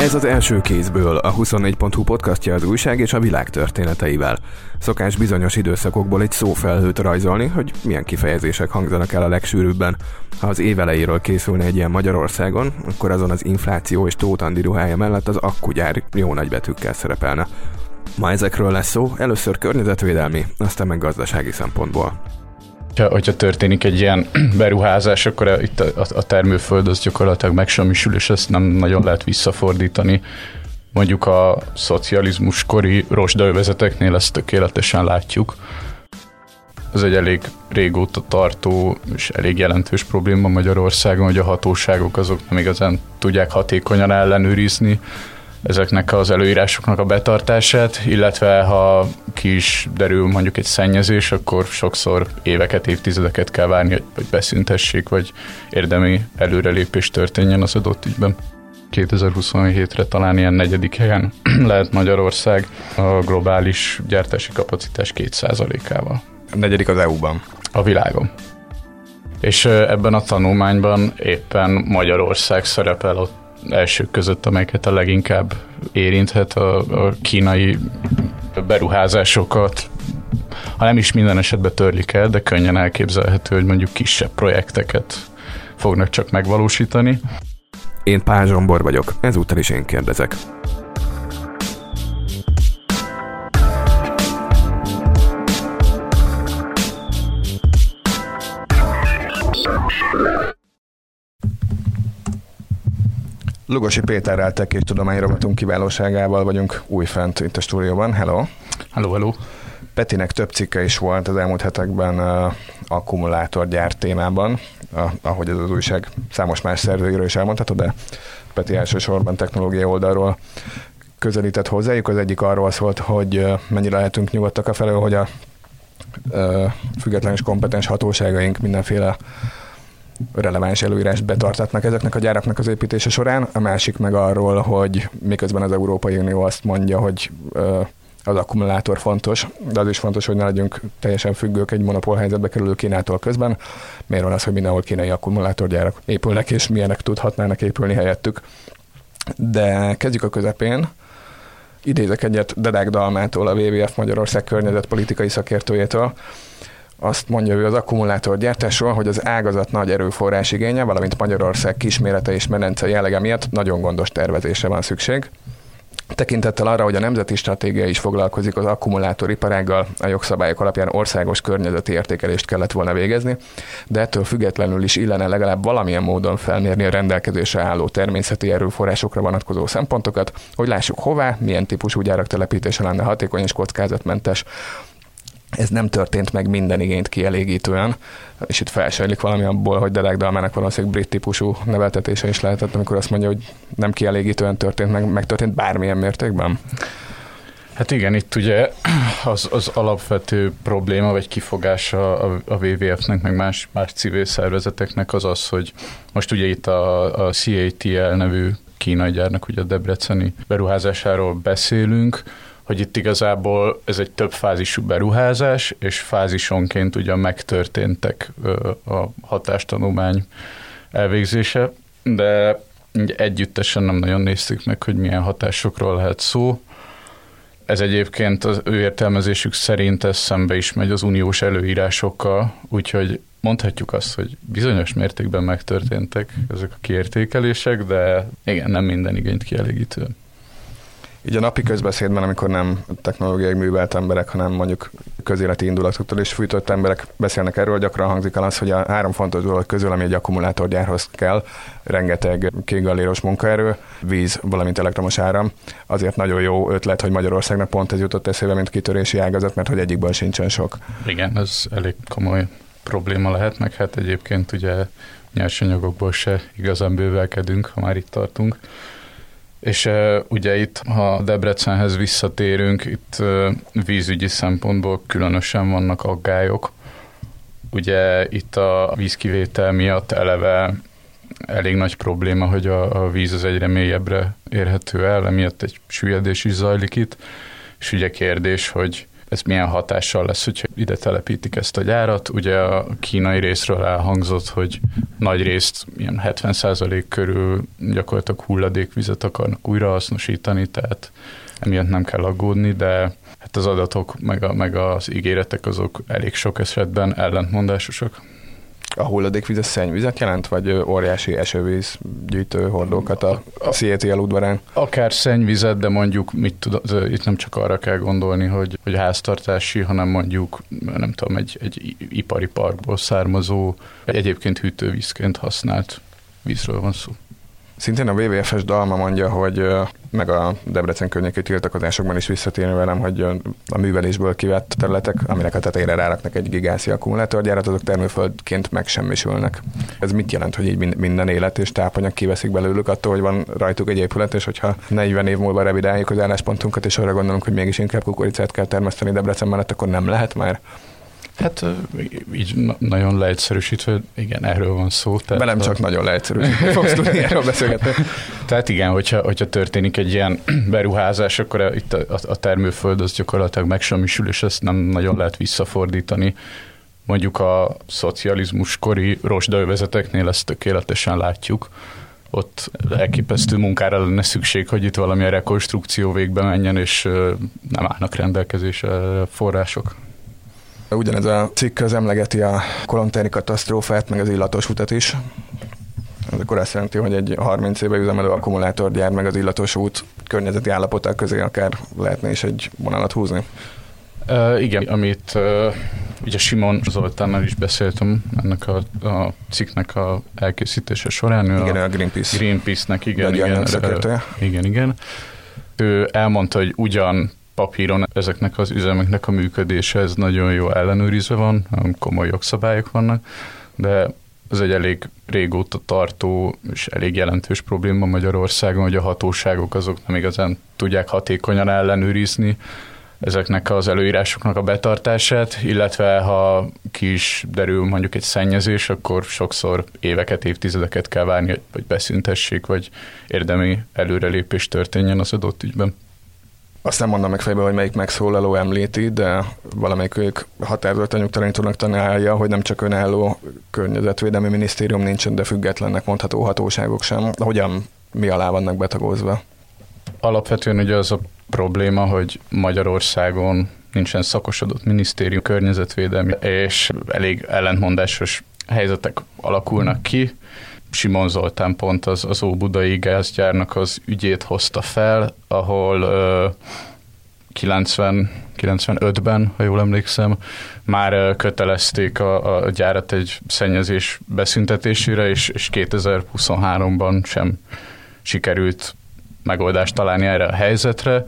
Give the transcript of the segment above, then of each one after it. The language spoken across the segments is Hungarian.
Ez az első kézből a 24.hu podcastja az újság és a világ történeteivel. Szokás bizonyos időszakokból egy szófelhőt rajzolni, hogy milyen kifejezések hangzanak el a legsűrűbben. Ha az évelejéről készülne egy ilyen Magyarországon, akkor azon az infláció és tótandi ruhája mellett az akkugyár jó nagybetűkkel szerepelne. Ma ezekről lesz szó, először környezetvédelmi, aztán meg gazdasági szempontból. Ha, hogyha történik egy ilyen beruházás, akkor itt a, a termőföld az gyakorlatilag megsemmisül, és ezt nem nagyon lehet visszafordítani. Mondjuk a szocializmus kori rozsdaövezeteknél ezt tökéletesen látjuk. Ez egy elég régóta tartó és elég jelentős probléma Magyarországon, hogy a hatóságok azok nem igazán tudják hatékonyan ellenőrizni ezeknek az előírásoknak a betartását, illetve ha ki is derül mondjuk egy szennyezés, akkor sokszor éveket, évtizedeket kell várni, hogy beszüntessék, vagy érdemi előrelépés történjen az adott ügyben. 2027-re talán ilyen negyedik helyen lehet Magyarország a globális gyártási kapacitás 2%-ával. A negyedik az EU-ban. A világon. És ebben a tanulmányban éppen Magyarország szerepel ott elsők között, amelyeket a leginkább érinthet a, a kínai beruházásokat, ha nem is minden esetben törlik el, de könnyen elképzelhető, hogy mondjuk kisebb projekteket fognak csak megvalósítani. Én Pál Zsombor vagyok, ezúttal is én kérdezek. Lugosi Péterrel tech és tudományrobotunk kiválóságával vagyunk újfent itt a stúdióban. Hello! Hello, hello! Petinek több cikke is volt az elmúlt hetekben uh, akkumulátorgyár témában, uh, ahogy ez az újság számos más szerzőiről is elmondható, de Peti elsősorban technológiai oldalról közelített hozzájuk. Az egyik arról szólt, hogy uh, mennyire lehetünk nyugodtak a felől, hogy a uh, független és kompetens hatóságaink mindenféle releváns előírást betartatnak ezeknek a gyáraknak az építése során, a másik meg arról, hogy miközben az Európai Unió azt mondja, hogy az akkumulátor fontos, de az is fontos, hogy ne legyünk teljesen függők egy monopól helyzetbe kerülő Kínától közben. Miért van az, hogy mindenhol kínai akkumulátorgyárak épülnek, és milyenek tudhatnának épülni helyettük. De kezdjük a közepén. Idézek egyet Dedák Dalmától, a WWF Magyarország környezetpolitikai szakértőjétől, azt mondja ő az akkumulátorgyártásról, hogy az ágazat nagy erőforrás igénye, valamint Magyarország kismérete és medence jellege miatt nagyon gondos tervezésre van szükség. Tekintettel arra, hogy a Nemzeti Stratégia is foglalkozik az akkumulátoriparággal, a jogszabályok alapján országos környezeti értékelést kellett volna végezni, de ettől függetlenül is illene legalább valamilyen módon felmérni a rendelkezésre álló természeti erőforrásokra vonatkozó szempontokat, hogy lássuk hová, milyen típusú gyárak telepítése lenne hatékony és kockázatmentes, ez nem történt meg minden igényt kielégítően, és itt felsejlik valami abból, hogy Delek Dalmának valószínűleg brit típusú neveltetése is lehetett, amikor azt mondja, hogy nem kielégítően történt meg, megtörtént bármilyen mértékben? Hát igen, itt ugye az, az alapvető probléma vagy kifogása a, a WWF-nek, meg más, más civil szervezeteknek az az, hogy most ugye itt a, a CATL nevű kínai gyárnak, ugye a debreceni beruházásáról beszélünk, hogy itt igazából ez egy több fázisú beruházás, és fázisonként ugyan megtörténtek a hatástanulmány elvégzése, de együttesen nem nagyon néztük meg, hogy milyen hatásokról lehet szó. Ez egyébként az ő értelmezésük szerint ez szembe is megy az uniós előírásokkal, úgyhogy mondhatjuk azt, hogy bizonyos mértékben megtörténtek ezek a kiértékelések, de igen, nem minden igényt kielégítően. Így a napi közbeszédben, amikor nem technológiai művelt emberek, hanem mondjuk közéleti indulatoktól is fűtött emberek beszélnek erről, gyakran hangzik el az, hogy a három fontos dolog közül, ami egy akkumulátorgyárhoz kell, rengeteg kékgalléros munkaerő, víz, valamint elektromos áram. Azért nagyon jó ötlet, hogy Magyarországnak pont ez jutott eszébe, mint kitörési ágazat, mert hogy egyikből sincsen sok. Igen, ez elég komoly probléma lehet, meg hát egyébként ugye nyersanyagokból se igazán bővelkedünk, ha már itt tartunk. És ugye itt, ha Debrecenhez visszatérünk, itt vízügyi szempontból különösen vannak aggályok. Ugye itt a vízkivétel miatt eleve elég nagy probléma, hogy a, a víz az egyre mélyebbre érhető el, emiatt egy süllyedés is zajlik itt, és ugye kérdés, hogy ez milyen hatással lesz, hogyha ide telepítik ezt a gyárat. Ugye a kínai részről elhangzott, hogy nagy részt ilyen 70% körül gyakorlatilag hulladékvizet akarnak újrahasznosítani, tehát emiatt nem kell aggódni, de hát az adatok meg, a, meg az ígéretek azok elég sok esetben ellentmondásosak. A hulladékvíz a szennyvizet jelent, vagy óriási esővíz gyűjtő hordókat a CETL udvarán? Akár szennyvizet, de mondjuk mit tud, itt nem csak arra kell gondolni, hogy, hogy háztartási, hanem mondjuk, nem tudom, egy, egy ipari parkból származó, egyébként hűtővízként használt vízről van szó. Szintén a WWF-es dalma mondja, hogy meg a Debrecen környéki tiltakozásokban is visszatérni velem, hogy a művelésből kivett területek, aminek a tetejére ráraknak egy gigászi akkumulátorgyárat, azok termőföldként megsemmisülnek. Ez mit jelent, hogy így minden élet és tápanyag kiveszik belőlük attól, hogy van rajtuk egy épület, és hogyha 40 év múlva revidáljuk az álláspontunkat, és arra gondolunk, hogy mégis inkább kukoricát kell termeszteni Debrecen mellett, akkor nem lehet már? Hát így nagyon leegyszerűsítve, igen, erről van szó. Tehát Velem csak a... nagyon leegyszerűsítve fogsz tudni erről beszélgetni. Tehát igen, hogyha, hogyha történik egy ilyen beruházás, akkor itt a, a termőföld az gyakorlatilag megsemmisül, és ezt nem nagyon lehet visszafordítani. Mondjuk a szocializmus kori rosdaövezeteknél ezt tökéletesen látjuk. Ott elképesztő munkára lenne szükség, hogy itt valamilyen rekonstrukció végbe menjen, és nem állnak rendelkezésre források. Ugyanez a cikk az emlegeti a kolontári katasztrófát, meg az illatos utat is. Ez akkor azt jelenti, hogy egy 30 éve üzemelő akkumulátorgyár, meg az illatos út környezeti állapotál közé akár lehetne is egy vonalat húzni. Uh, igen, amit uh, ugye Simon Zoltánnal is beszéltem ennek a, a cikknek a elkészítése során. Igen, a, a Greenpeace. Greenpeace-nek, igen, igen, igen, igen, igen. Ő elmondta, hogy ugyan papíron ezeknek az üzemeknek a működése ez nagyon jó ellenőrizve van, komoly jogszabályok vannak, de ez egy elég régóta tartó és elég jelentős probléma Magyarországon, hogy a hatóságok azok nem igazán tudják hatékonyan ellenőrizni ezeknek az előírásoknak a betartását, illetve ha ki is derül mondjuk egy szennyezés, akkor sokszor éveket, évtizedeket kell várni, hogy beszüntessék, vagy érdemi előrelépés történjen az adott ügyben. Azt nem mondom meg fejbe, hogy melyik megszólaló említi, de valamelyik ők határozottan nyugtalanítónak tanálja, hogy nem csak önálló környezetvédelmi minisztérium nincsen, de függetlennek mondható hatóságok sem. Hogyan, mi alá vannak betagozva? Alapvetően ugye az a probléma, hogy Magyarországon nincsen szakosodott minisztérium környezetvédelmi, és elég ellentmondásos helyzetek alakulnak ki. Simon Zoltán pont az, az Óbudai gázgyárnak az ügyét hozta fel, ahol ö, 90, 95-ben, ha jól emlékszem, már kötelezték a, a gyárat egy szennyezés beszüntetésére, és, és 2023-ban sem sikerült megoldást találni erre a helyzetre.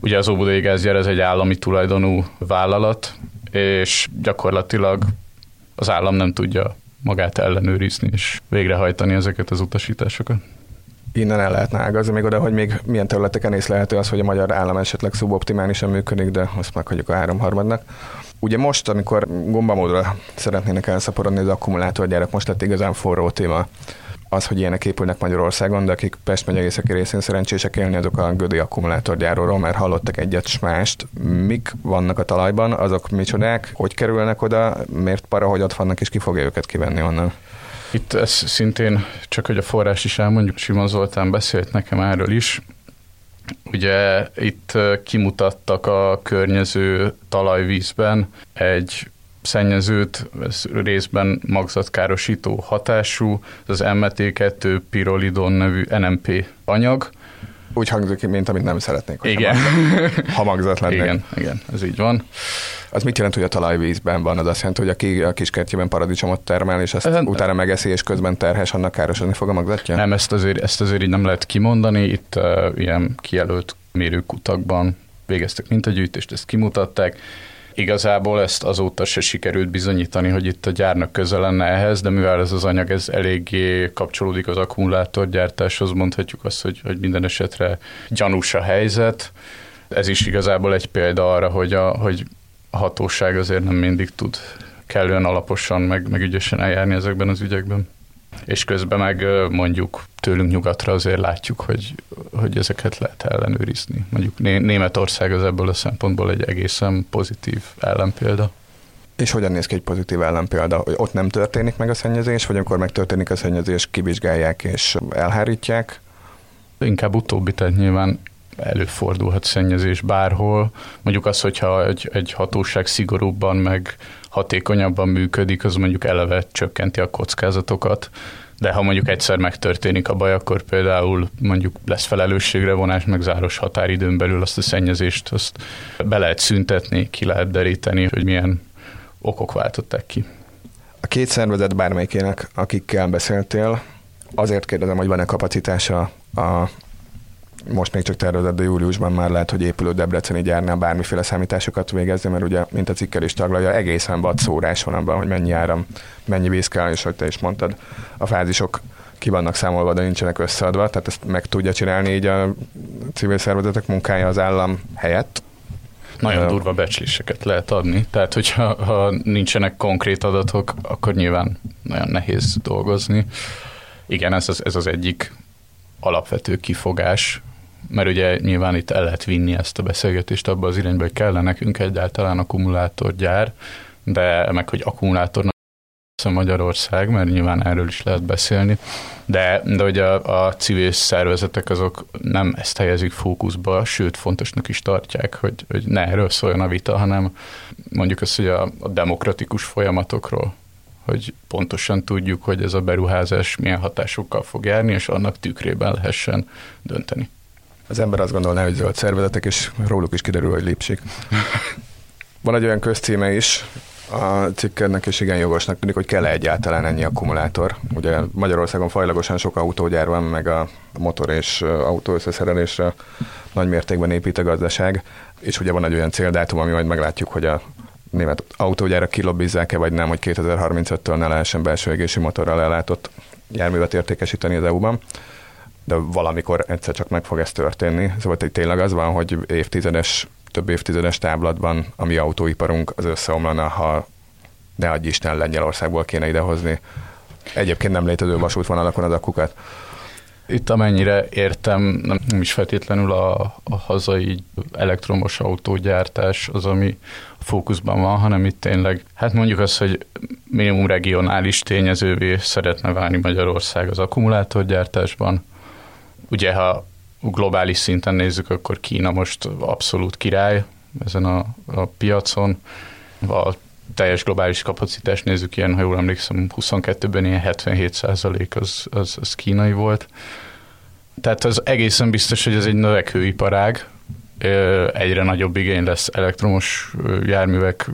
Ugye az Óbudai gázgyár ez egy állami tulajdonú vállalat, és gyakorlatilag az állam nem tudja magát ellenőrizni és végrehajtani ezeket az utasításokat. Innen el lehetne ágazni még oda, hogy még milyen területeken észlelhető az, hogy a magyar állam esetleg szuboptimálisan működik, de azt meghagyjuk a háromharmadnak. Ugye most, amikor gombamódra szeretnének elszaporodni az akkumulátorgyárak, most lett igazán forró téma az, hogy ilyenek épülnek Magyarországon, de akik Pest megy északi részén szerencsések élni, azok a Gödi akkumulátorgyáról, mert hallottak egyet s mást. Mik vannak a talajban, azok micsodák, hogy kerülnek oda, miért para, hogy ott vannak, és ki fogja őket kivenni onnan? Itt ez szintén, csak hogy a forrás is elmondjuk, Simon Zoltán beszélt nekem erről is, Ugye itt kimutattak a környező talajvízben egy szennyezőt, ez részben magzatkárosító hatású, az MT2 pirolidon nevű NMP anyag. Úgy hangzik, mint amit nem szeretnék, hogy igen. ha magzat lenne. Igen, igen, ez így van. Az mit jelent, hogy a talajvízben van? Az azt jelenti, hogy aki a kiskertjében paradicsomot termel, és ezt hát, utána megeszi, és közben terhes, annak károsodni fog a magzatja? Nem, ezt azért, ezt azért így nem lehet kimondani. Itt uh, ilyen kijelölt mérőkutakban végeztek mintagyűjtést, ezt kimutatták Igazából ezt azóta se sikerült bizonyítani, hogy itt a gyárnak köze lenne ehhez, de mivel ez az anyag ez eléggé kapcsolódik az akkumulátorgyártáshoz, mondhatjuk azt, hogy, hogy minden esetre gyanús a helyzet. Ez is igazából egy példa arra, hogy a, hogy a hatóság azért nem mindig tud kellően alaposan, meg, meg ügyesen eljárni ezekben az ügyekben. És közben meg mondjuk tőlünk nyugatra azért látjuk, hogy, hogy ezeket lehet ellenőrizni. Mondjuk Németország az ebből a szempontból egy egészen pozitív ellenpélda. És hogyan néz ki egy pozitív ellenpélda? Hogy ott nem történik meg a szennyezés, vagy amikor megtörténik a szennyezés, kivizsgálják és elhárítják? Inkább utóbbi, tehát nyilván előfordulhat szennyezés bárhol. Mondjuk az, hogyha egy, egy hatóság szigorúbban meg hatékonyabban működik, az mondjuk eleve csökkenti a kockázatokat, de ha mondjuk egyszer megtörténik a baj, akkor például mondjuk lesz felelősségre vonás, meg záros határidőn belül azt a szennyezést azt be lehet szüntetni, ki lehet deríteni, hogy milyen okok váltották ki. A két szervezet bármelyikének, akikkel beszéltél, azért kérdezem, hogy van-e kapacitása a most még csak tervezett, de júliusban már lehet, hogy épülő Debreceni gyárnál bármiféle számításokat végezni, mert ugye, mint a cikkel is taglalja, egészen vad szórás van abban, hogy mennyi áram, mennyi víz kell, és hogy te is mondtad, a fázisok ki vannak számolva, de nincsenek összeadva, tehát ezt meg tudja csinálni így a civil szervezetek munkája az állam helyett. Nagyon uh, durva becsléseket lehet adni, tehát hogyha ha nincsenek konkrét adatok, akkor nyilván nagyon nehéz dolgozni. Igen, ez az, ez az egyik alapvető kifogás, mert ugye nyilván itt el lehet vinni ezt a beszélgetést abba az irányba, hogy kellene nekünk egyáltalán akkumulátorgyár, de meg hogy akkumulátornak a Magyarország, mert nyilván erről is lehet beszélni, de, de hogy a, a civil szervezetek azok nem ezt helyezik fókuszba, sőt fontosnak is tartják, hogy, hogy ne erről szóljon a vita, hanem mondjuk azt, hogy a, a demokratikus folyamatokról hogy pontosan tudjuk, hogy ez a beruházás milyen hatásokkal fog járni, és annak tükrében lehessen dönteni. Az ember azt gondolná, hogy zöld szervezetek, és róluk is kiderül, hogy lépsik. Van egy olyan közcíme is, a cikkednek és igen jogosnak tűnik, hogy kell -e egyáltalán ennyi akkumulátor. Ugye Magyarországon fajlagosan sok autógyár van, meg a motor és autó összeszerelésre nagy mértékben épít a gazdaság, és ugye van egy olyan céldátum, ami majd meglátjuk, hogy a német autógyárak kilobbizzák-e, vagy nem, hogy 2035-től ne lehessen belső égési motorral ellátott járművet értékesíteni az EU-ban de valamikor egyszer csak meg fog ez történni. Szóval hogy tényleg az van, hogy évtizedes, több évtizedes táblatban a mi autóiparunk az összeomlana, ha ne adj Isten Lengyelországból kéne idehozni egyébként nem létező vasútvonalakon az akukat. Itt amennyire értem, nem is feltétlenül a, a hazai elektromos autógyártás az, ami fókuszban van, hanem itt tényleg, hát mondjuk az, hogy minimum regionális tényezővé szeretne válni Magyarország az akkumulátorgyártásban. Ugye, ha globális szinten nézzük, akkor Kína most abszolút király ezen a, a piacon. A teljes globális kapacitást nézzük, ilyen, ha jól emlékszem, 22-ben ilyen 77 százalék az, az, az kínai volt. Tehát az egészen biztos, hogy ez egy növekvő iparág, egyre nagyobb igény lesz elektromos járművek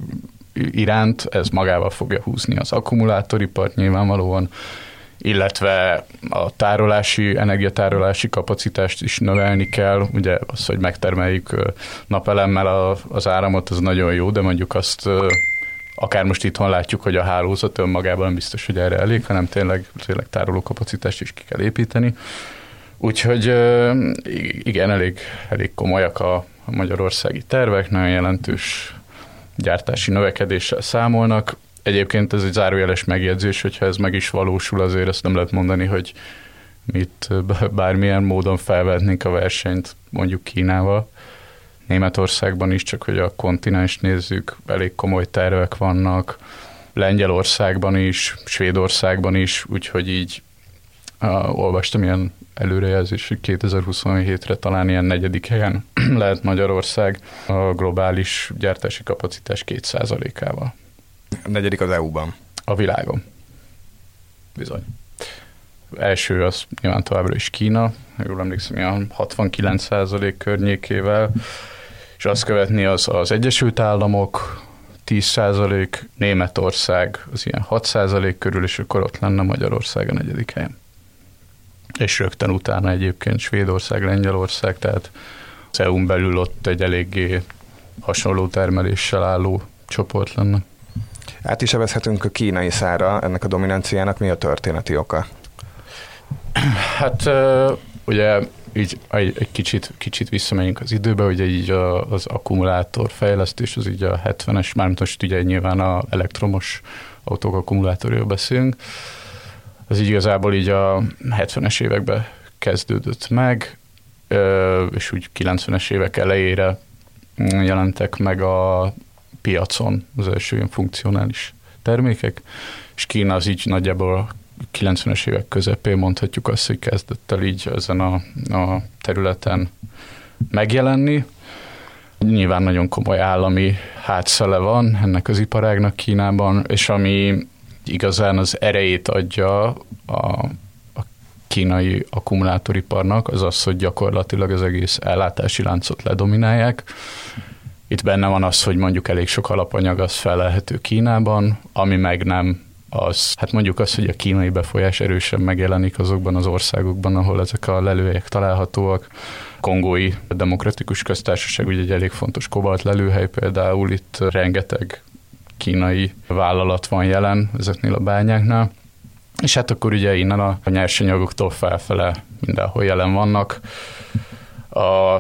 iránt, ez magával fogja húzni az akkumulátoripart nyilvánvalóan, illetve a tárolási, energiatárolási kapacitást is növelni kell. Ugye az, hogy megtermeljük napelemmel az áramot, az nagyon jó, de mondjuk azt akár most itthon látjuk, hogy a hálózat önmagában biztos, hogy erre elég, hanem tényleg, tényleg tárolókapacitást is ki kell építeni. Úgyhogy igen, elég, elég komolyak a magyarországi tervek, nagyon jelentős gyártási növekedéssel számolnak. Egyébként ez egy zárójeles megjegyzés, hogyha ez meg is valósul, azért ezt nem lehet mondani, hogy mit bármilyen módon felvetnénk a versenyt mondjuk Kínával. Németországban is, csak hogy a kontinens nézzük, elég komoly tervek vannak, Lengyelországban is, Svédországban is, úgyhogy így uh, olvastam ilyen előrejelzés, hogy 2027-re talán ilyen negyedik helyen lehet Magyarország a globális gyártási kapacitás 2%-ával. A negyedik az EU-ban. A világon. Bizony. Első az nyilván továbbra is Kína, jól emlékszem, ilyen 69% környékével, és azt követni az az Egyesült Államok, 10%, Németország az ilyen 6% körül, és akkor ott lenne Magyarország a negyedik helyen. És rögtön utána egyébként Svédország, Lengyelország, tehát az EU-n belül ott egy eléggé hasonló termeléssel álló csoport lenne. Át is evezhetünk a kínai szára ennek a dominanciának, mi a történeti oka? Hát ugye így egy, egy kicsit, kicsit visszamegyünk az időbe, ugye így a, az akkumulátor fejlesztés, az így a 70-es, már most ugye nyilván a elektromos autók akkumulátorról beszélünk, az így igazából így a 70-es években kezdődött meg, és úgy 90-es évek elejére jelentek meg a piacon az első ilyen funkcionális termékek, és Kína az így nagyjából 90-es évek közepén mondhatjuk azt, hogy kezdett el így ezen a, a területen megjelenni. Nyilván nagyon komoly állami hátszele van ennek az iparágnak Kínában, és ami igazán az erejét adja a, kínai akkumulátoriparnak, az az, hogy gyakorlatilag az egész ellátási láncot ledominálják. Itt benne van az, hogy mondjuk elég sok alapanyag az felelhető Kínában, ami meg nem az, hát mondjuk az, hogy a kínai befolyás erősen megjelenik azokban az országokban, ahol ezek a lelőhelyek találhatóak. Kongói Demokratikus Köztársaság ugye egy elég fontos kobalt lelőhely például, itt rengeteg kínai vállalat van jelen ezeknél a bányáknál. És hát akkor ugye innen a nyersanyagoktól felfele mindenhol jelen vannak. A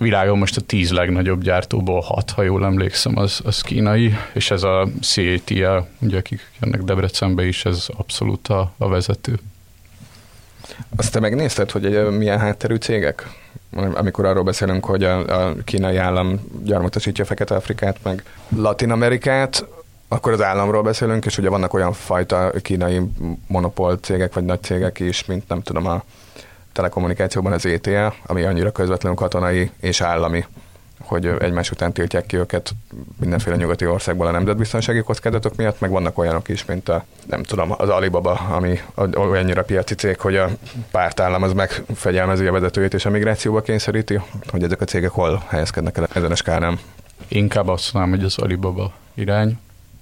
világon most a tíz legnagyobb gyártóból hat, ha jól emlékszem, az, az kínai, és ez a CATL, ugye akik jönnek Debrecenbe is, ez abszolút a, a vezető. Azt te megnézted, hogy milyen hátterű cégek? Amikor arról beszélünk, hogy a, a kínai állam gyarmatosítja Fekete-Afrikát, meg Latin-Amerikát, akkor az államról beszélünk, és ugye vannak olyan fajta kínai monopól cégek, vagy nagy cégek is, mint nem tudom, a telekommunikációban az ETL, ami annyira közvetlenül katonai és állami, hogy egymás után tiltják ki őket mindenféle nyugati országból a nemzetbiztonsági kockázatok miatt, meg vannak olyanok is, mint a, nem tudom, az Alibaba, ami olyannyira piaci cég, hogy a pártállam az megfegyelmezi a vezetőjét és a migrációba kényszeríti, hogy ezek a cégek hol helyezkednek el ezen a skálán. Inkább azt mondanám, hogy az Alibaba irány.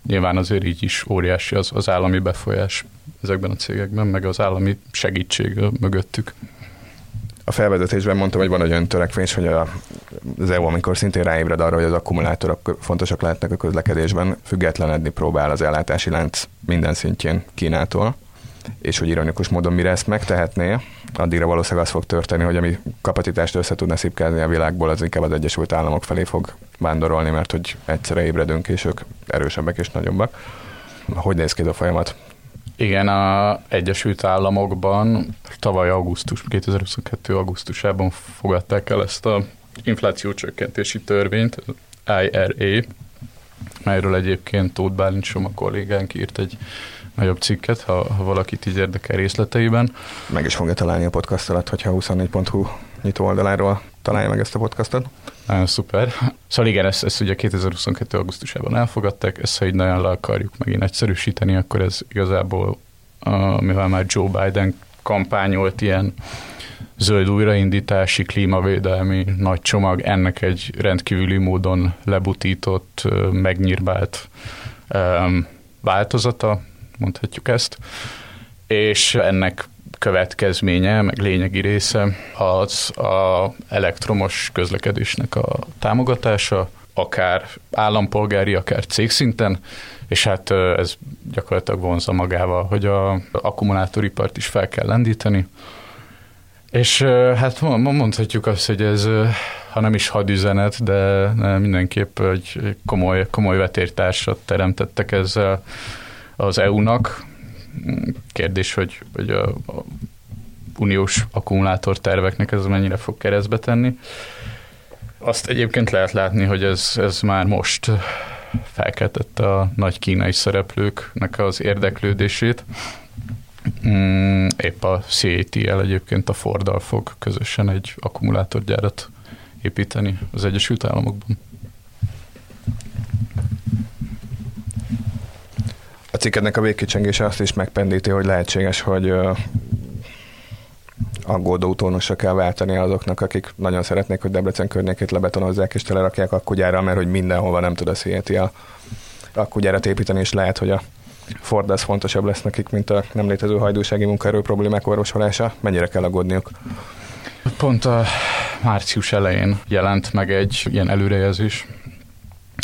Nyilván azért így is óriási az, az állami befolyás ezekben a cégekben, meg az állami segítség mögöttük a felvezetésben mondtam, hogy van egy olyan törekvés, hogy az EU, amikor szintén ráébred arra, hogy az akkumulátorok fontosak lehetnek a közlekedésben, függetlenedni próbál az ellátási lánc minden szintjén Kínától, és hogy ironikus módon mire ezt megtehetné, addigra valószínűleg az fog történni, hogy ami kapacitást össze tudna szipkázni a világból, az inkább az Egyesült Államok felé fog vándorolni, mert hogy egyszerre ébredünk, és ők erősebbek és nagyobbak. Hogy néz ki a folyamat? Igen, a Egyesült Államokban tavaly augusztus, 2022. augusztusában fogadták el ezt a inflációcsökkentési törvényt, IRA, melyről egyébként Tóth Bálint a kollégánk írt egy nagyobb cikket, ha, ha valakit így érdekel részleteiben. Meg is fogja találni a podcast alatt, hogyha 24.hu nyitó oldaláról találja meg ezt a podcastot. Nagyon szuper. Szóval igen, ezt, ezt ugye 2022. augusztusában elfogadták, ezt ha így nagyon le akarjuk megint egyszerűsíteni, akkor ez igazából, uh, mivel már Joe Biden kampányolt ilyen zöld újraindítási, klímavédelmi nagy csomag, ennek egy rendkívüli módon lebutított, megnyírbált um, változata, mondhatjuk ezt, és ennek következménye, meg lényegi része az a elektromos közlekedésnek a támogatása, akár állampolgári, akár cégszinten, és hát ez gyakorlatilag vonza magával, hogy a akkumulátoripart is fel kell lendíteni. És hát mondhatjuk azt, hogy ez, ha nem is hadüzenet, de mindenképp egy komoly, komoly vetértársat teremtettek ezzel az EU-nak, Kérdés, hogy, hogy a, a uniós akkumulátor terveknek ez mennyire fog keresztbe tenni. Azt egyébként lehet látni, hogy ez, ez már most felkeltette a nagy kínai szereplőknek az érdeklődését. Mm, épp a CATL egyébként a Forddal fog közösen egy akkumulátorgyárat építeni az Egyesült Államokban. Cikkednek a végkicsengése azt is megpendíti, hogy lehetséges, hogy aggódó utónosra kell váltani azoknak, akik nagyon szeretnék, hogy Debrecen környékét lebetonozzák és telerakják akkugyára, mert hogy mindenhova nem tud a a akkugyárat építeni, és lehet, hogy a Ford az fontosabb lesz nekik, mint a nem létező hajdúsági munkaerő problémák orvosolása. Mennyire kell aggódniuk? Pont a március elején jelent meg egy ilyen előrejelzés,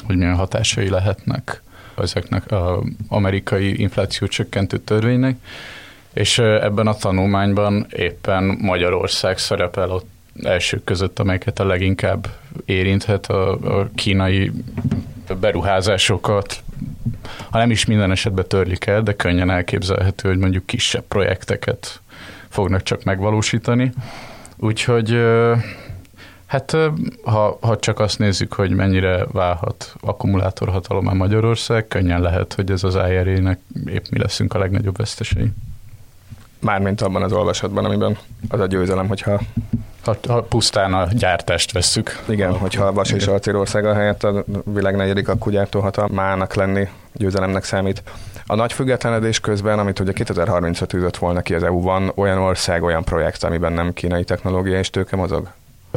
hogy milyen hatásai lehetnek ezeknek az amerikai infláció csökkentő törvénynek, és ebben a tanulmányban éppen Magyarország szerepel ott elsők között, amelyeket a leginkább érinthet a, a kínai beruházásokat ha nem is minden esetben törlik el, de könnyen elképzelhető, hogy mondjuk kisebb projekteket fognak csak megvalósítani. Úgyhogy Hát ha, ha csak azt nézzük, hogy mennyire válhat akkumulátorhatalomá Magyarország, könnyen lehet, hogy ez az IRA-nek épp mi leszünk a legnagyobb vesztesei. Mármint abban az olvasatban, amiben az a győzelem, hogyha ha, ha pusztán a gyártást vesszük. Igen, hogyha a Vas és Acélországa helyett a világ negyedik akkugyártó hatalmának lenni győzelemnek számít. A nagy függetlenedés közben, amit ugye 2035 üzött volna ki az EU, van olyan ország, olyan projekt, amiben nem kínai technológia és tőke mozog?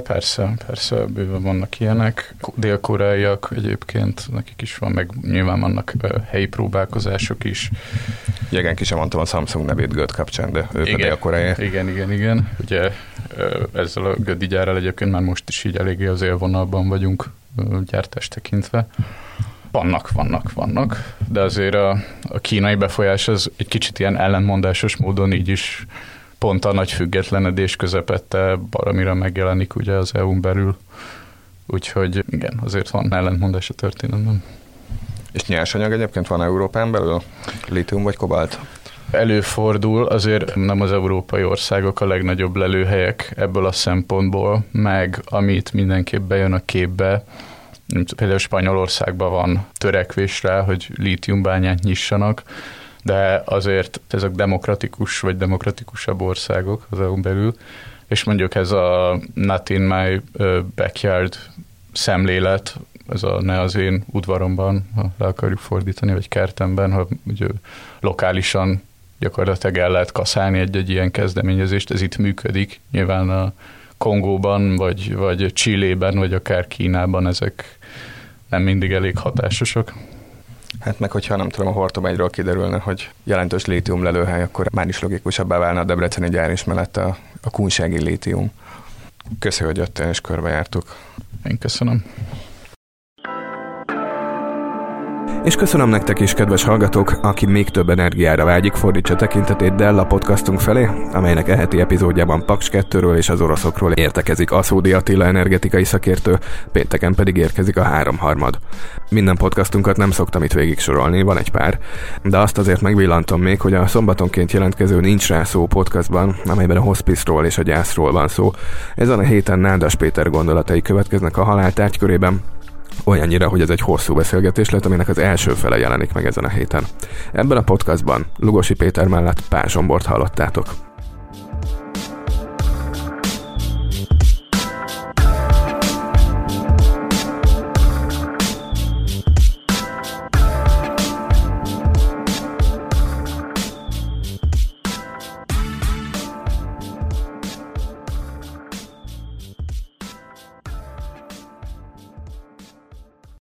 Persze, persze, bőven vannak ilyenek. Dél-koreaiak egyébként, nekik is van, meg nyilván vannak helyi próbálkozások is. Igen, ki sem mondtam a Samsung nevét Göd kapcsán, de ők igen, a dél Igen, igen, igen. Ugye ezzel a Gödi gyárral egyébként már most is így eléggé az élvonalban vagyunk gyártást tekintve. Vannak, vannak, vannak, de azért a, a kínai befolyás az egy kicsit ilyen ellentmondásos módon így is pont a nagy függetlenedés közepette baramira megjelenik ugye az EU-n belül. Úgyhogy igen, azért van ellentmondás a történetben. És nyersanyag egyébként van Európán belül? Litium vagy kobalt? Előfordul, azért nem az európai országok a legnagyobb lelőhelyek ebből a szempontból, meg amit mindenképp bejön a képbe, például Spanyolországban van törekvés rá, hogy lítiumbányát nyissanak, de azért ezek demokratikus vagy demokratikusabb országok az EU-n belül, és mondjuk ez a not in my backyard szemlélet, ez a ne az én udvaromban, ha le akarjuk fordítani, vagy kertemben, ha ugye lokálisan gyakorlatilag el lehet kaszálni egy-egy ilyen kezdeményezést, ez itt működik. Nyilván a Kongóban, vagy, vagy Csillében, vagy akár Kínában ezek nem mindig elég hatásosak. Hát meg, hogyha nem tudom, a Hortobágyról kiderülne, hogy jelentős lítium lelőhely, akkor már is logikusabbá válna a Debreceni gyár is mellett a, a kunsági lítium. Köszönöm, hogy jöttél és körbejártuk. Én köszönöm. És köszönöm nektek is, kedves hallgatók, aki még több energiára vágyik, fordítsa tekintetét Della podcastunk felé, amelynek eheti epizódjában Paks 2-ről és az oroszokról értekezik Aszódi Attila energetikai szakértő, pénteken pedig érkezik a háromharmad. Minden podcastunkat nem szoktam itt végig sorolni, van egy pár, de azt azért megvillantom még, hogy a szombatonként jelentkező Nincs rá szó podcastban, amelyben a hospice és a gyászról van szó, ezen a héten Nádas Péter gondolatai következnek a halál tárgykörében, olyannyira, hogy ez egy hosszú beszélgetés lett, aminek az első fele jelenik meg ezen a héten. Ebben a podcastban Lugosi Péter mellett Pázsombort hallottátok.